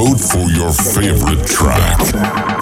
Vote for your favorite track.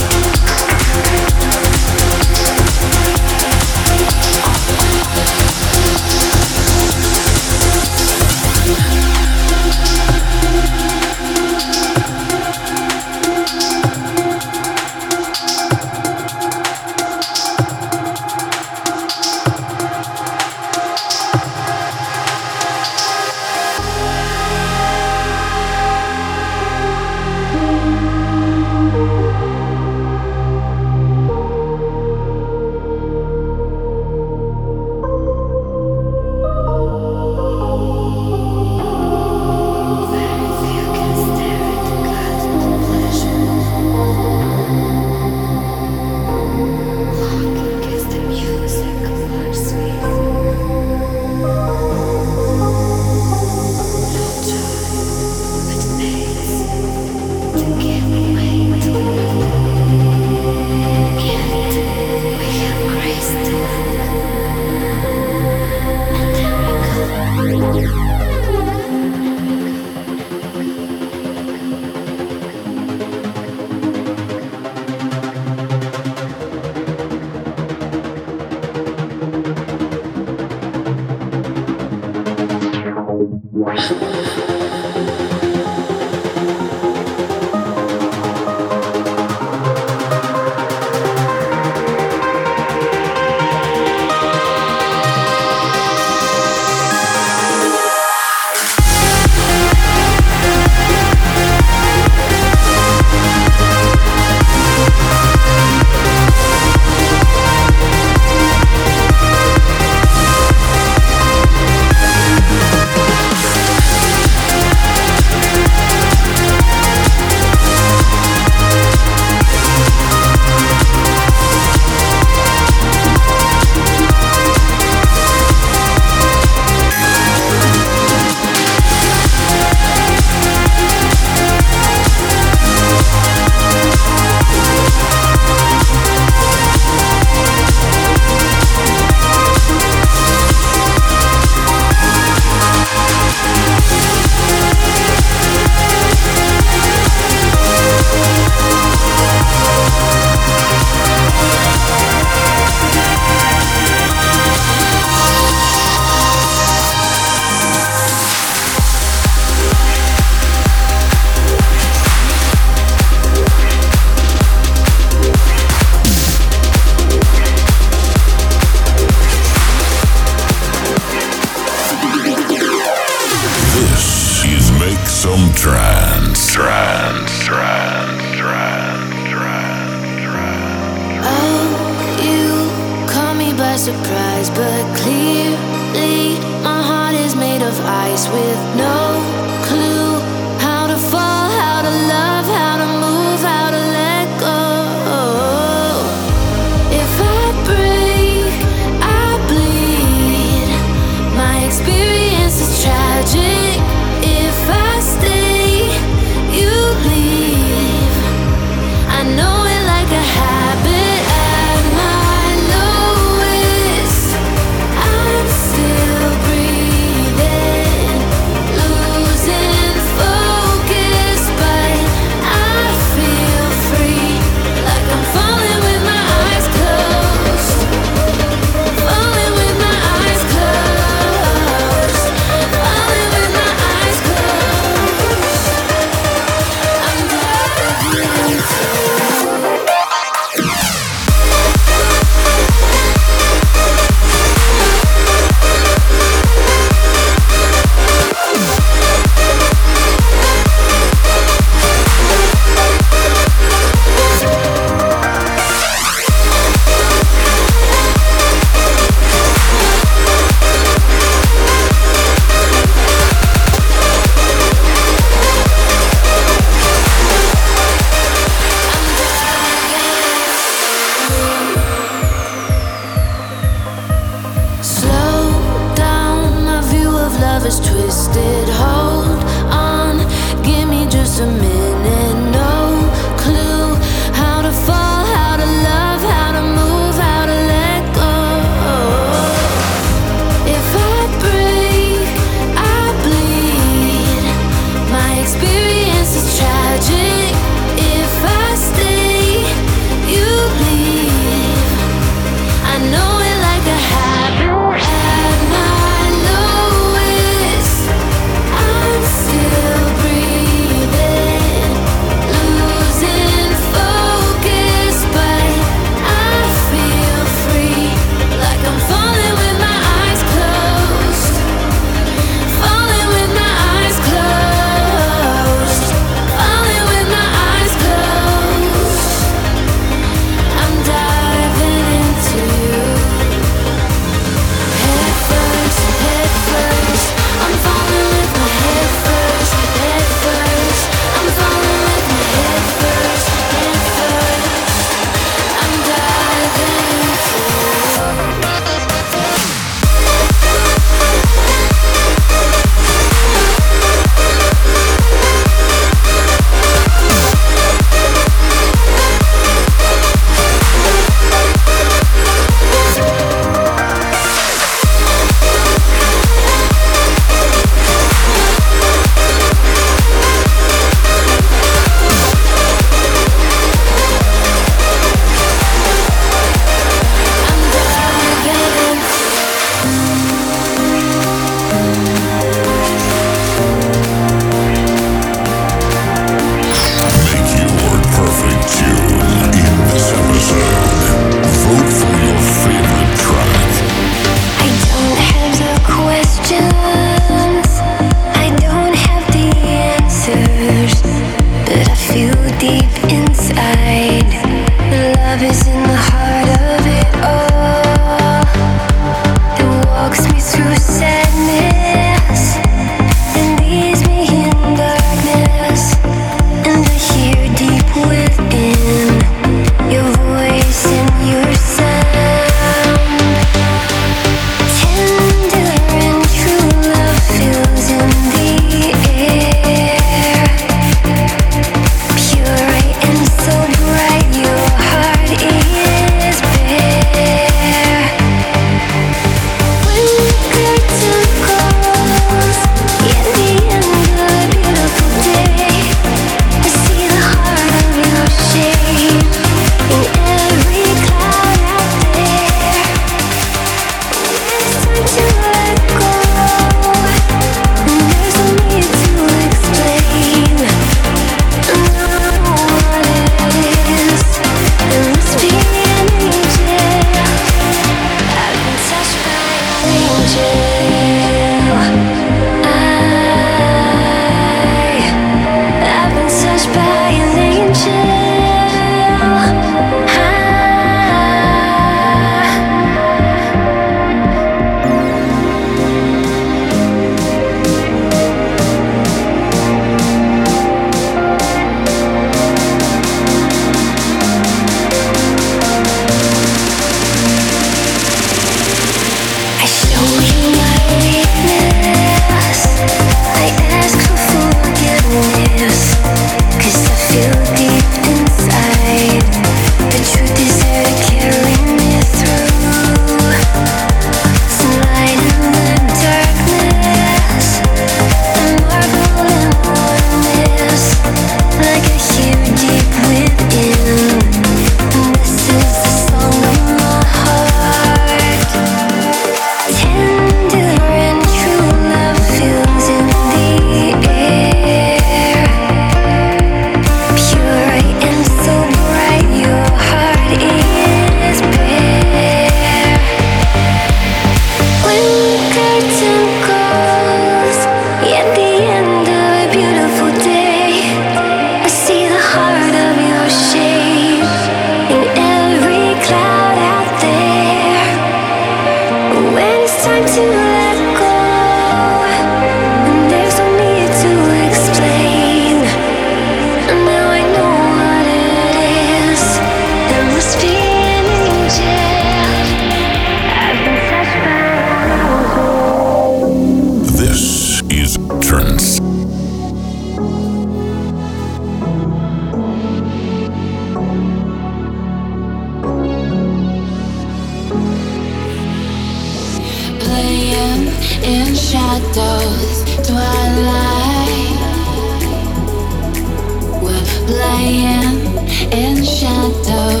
am in shadow.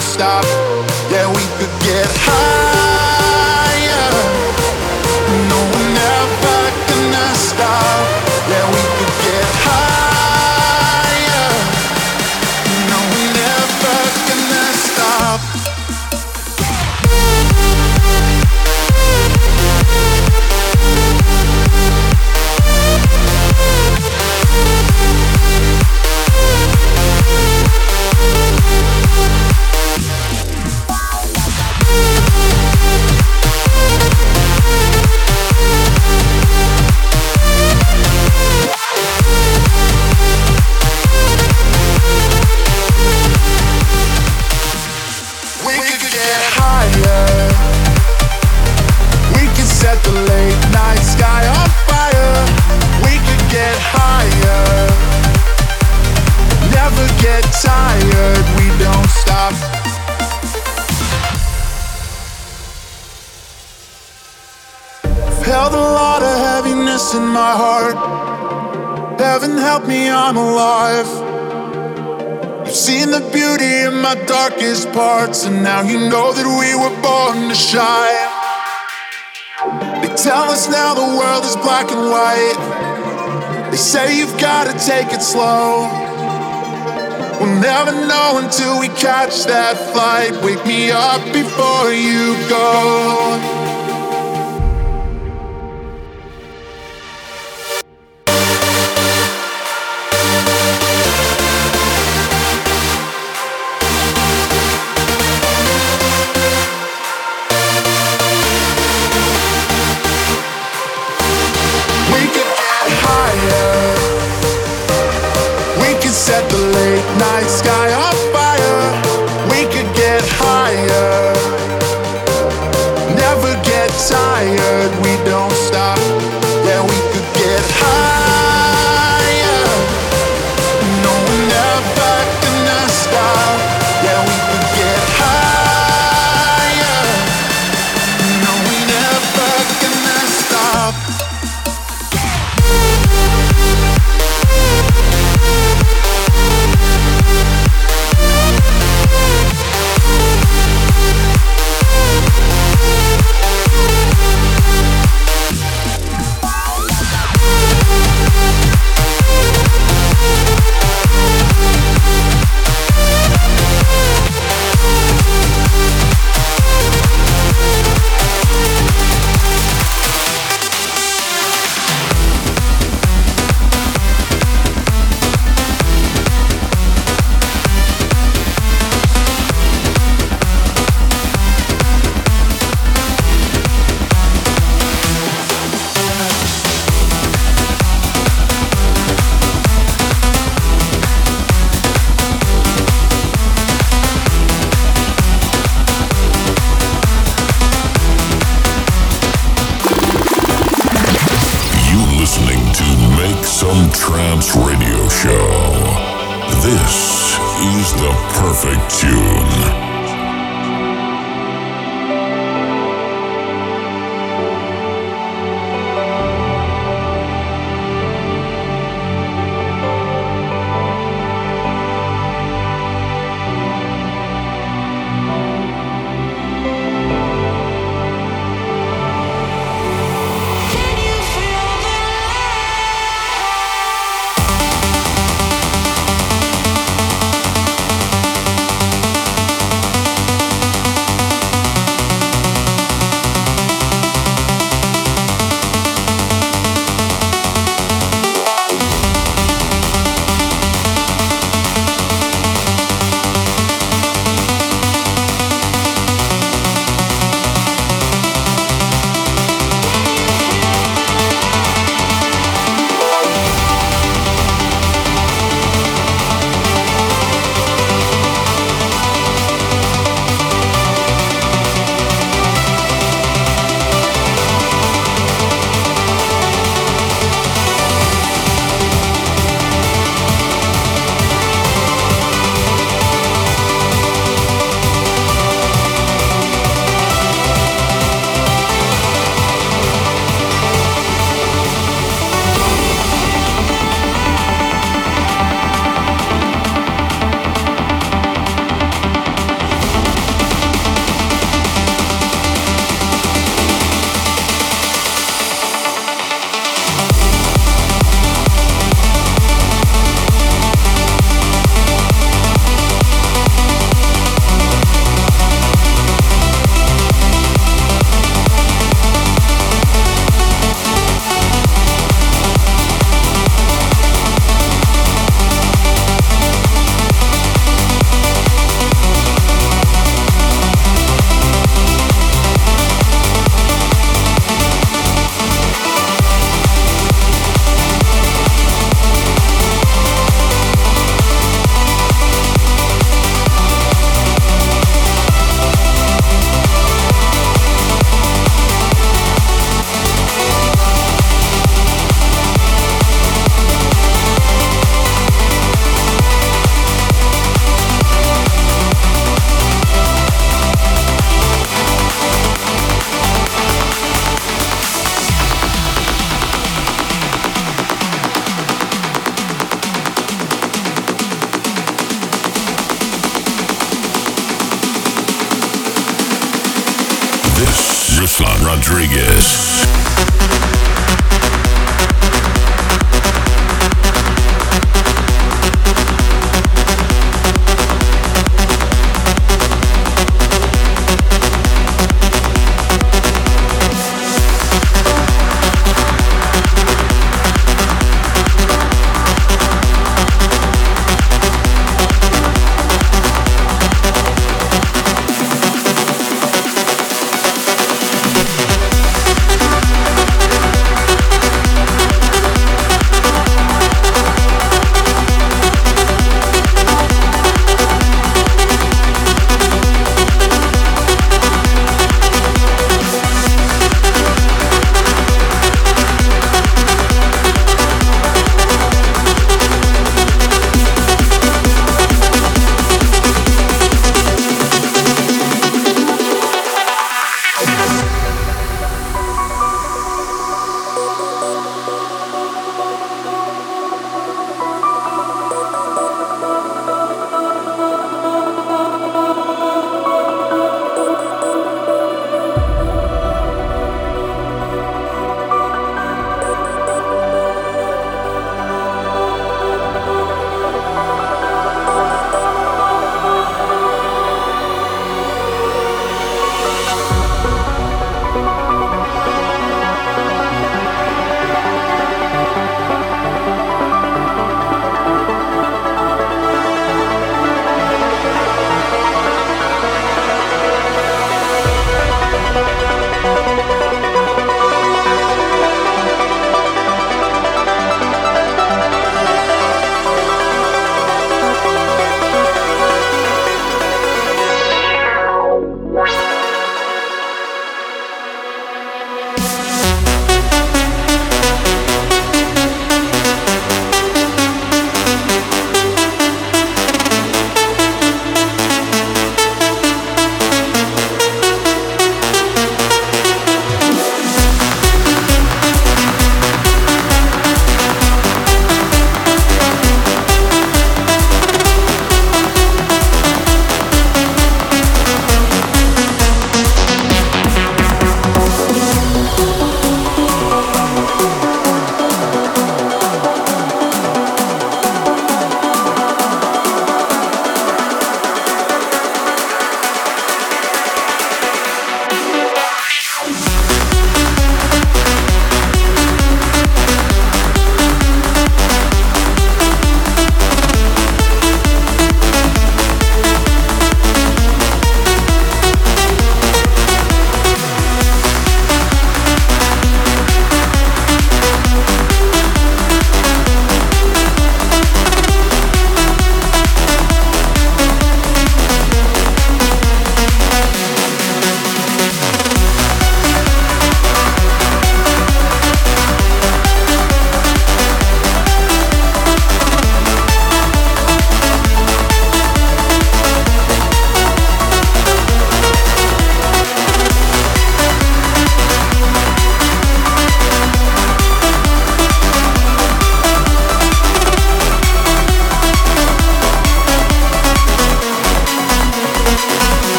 stop. Yeah, we could get high. parts, and now you know that we were born to shine. They tell us now the world is black and white. They say you've gotta take it slow. We'll never know until we catch that flight. Wake me up before you go. night sky.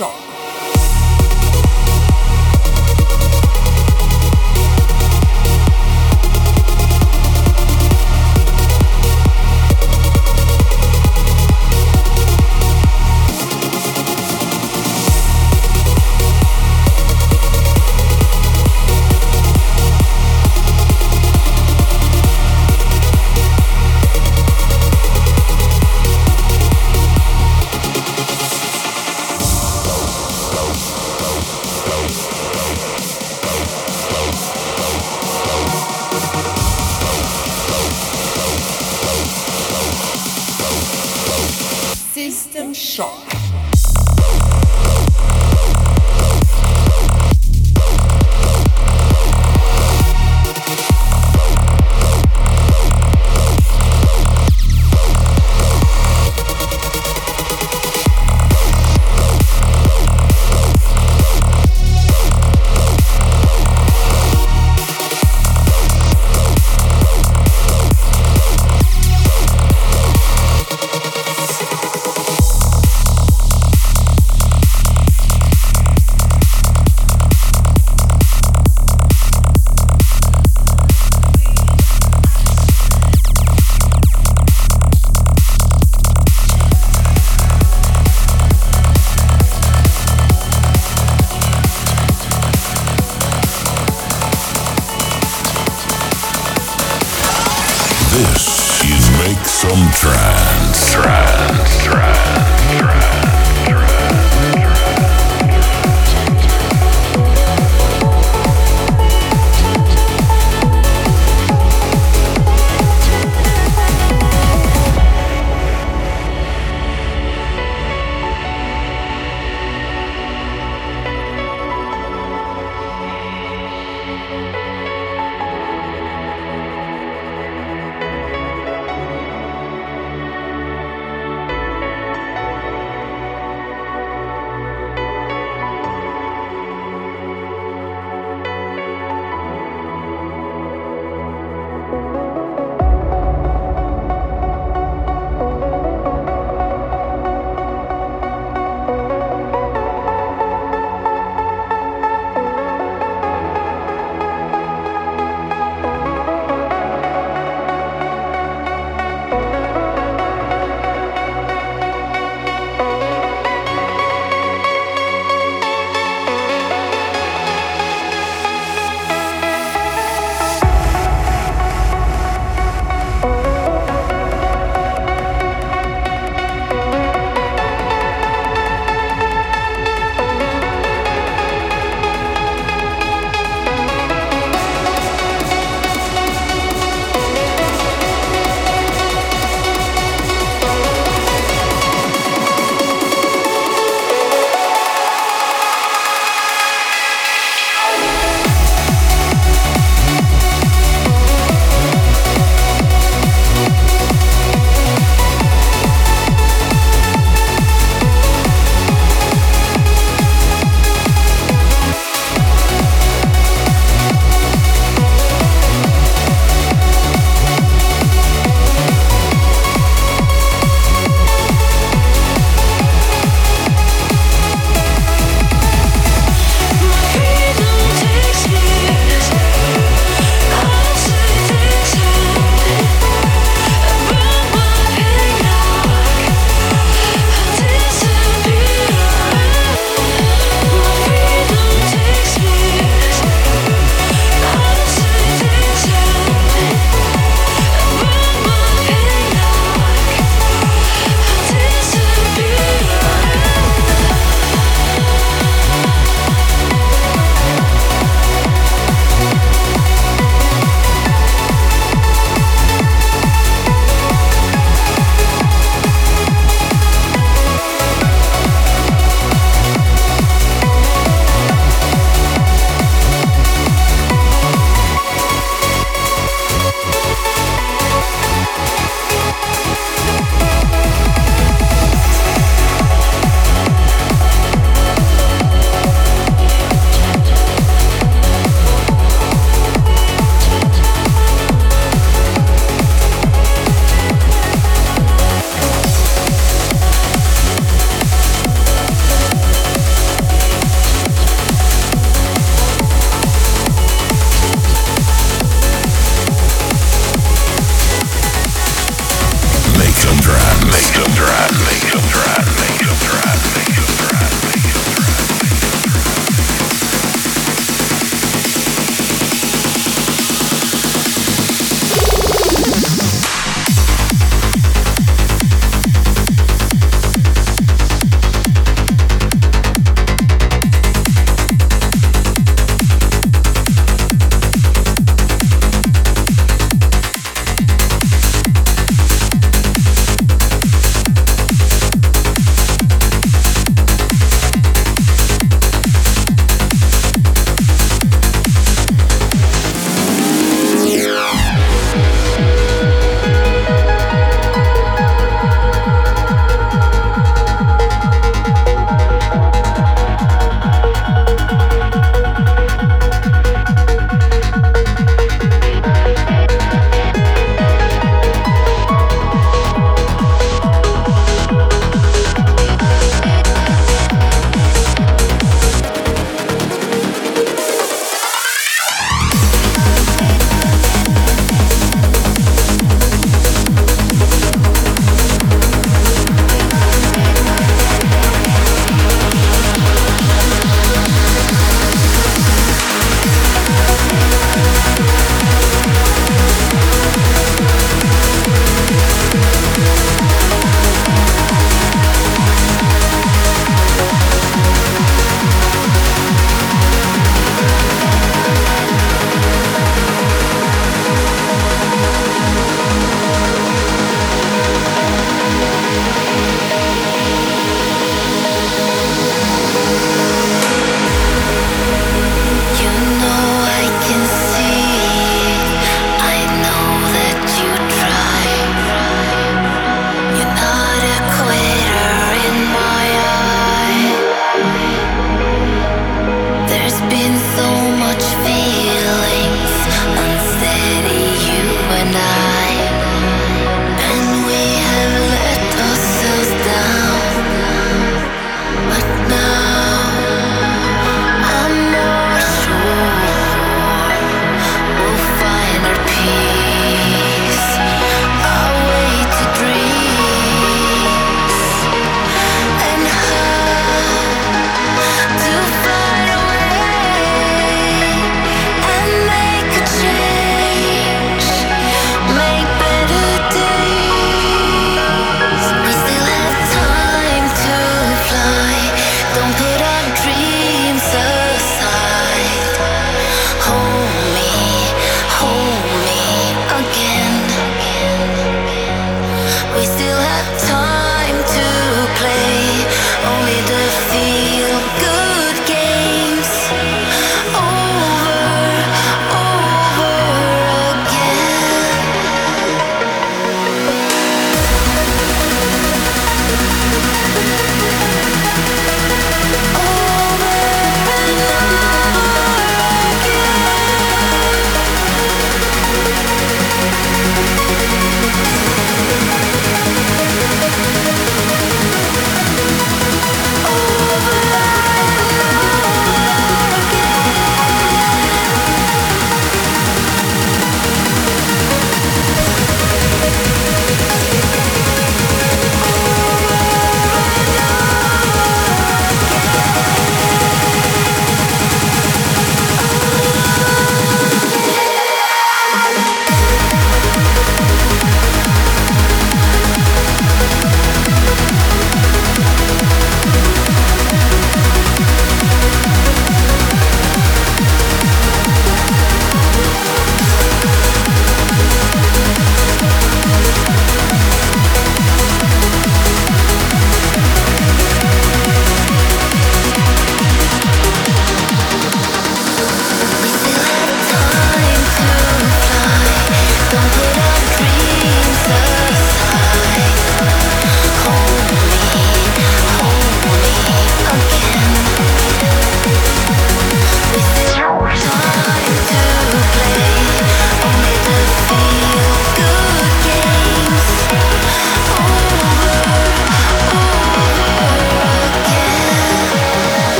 shop.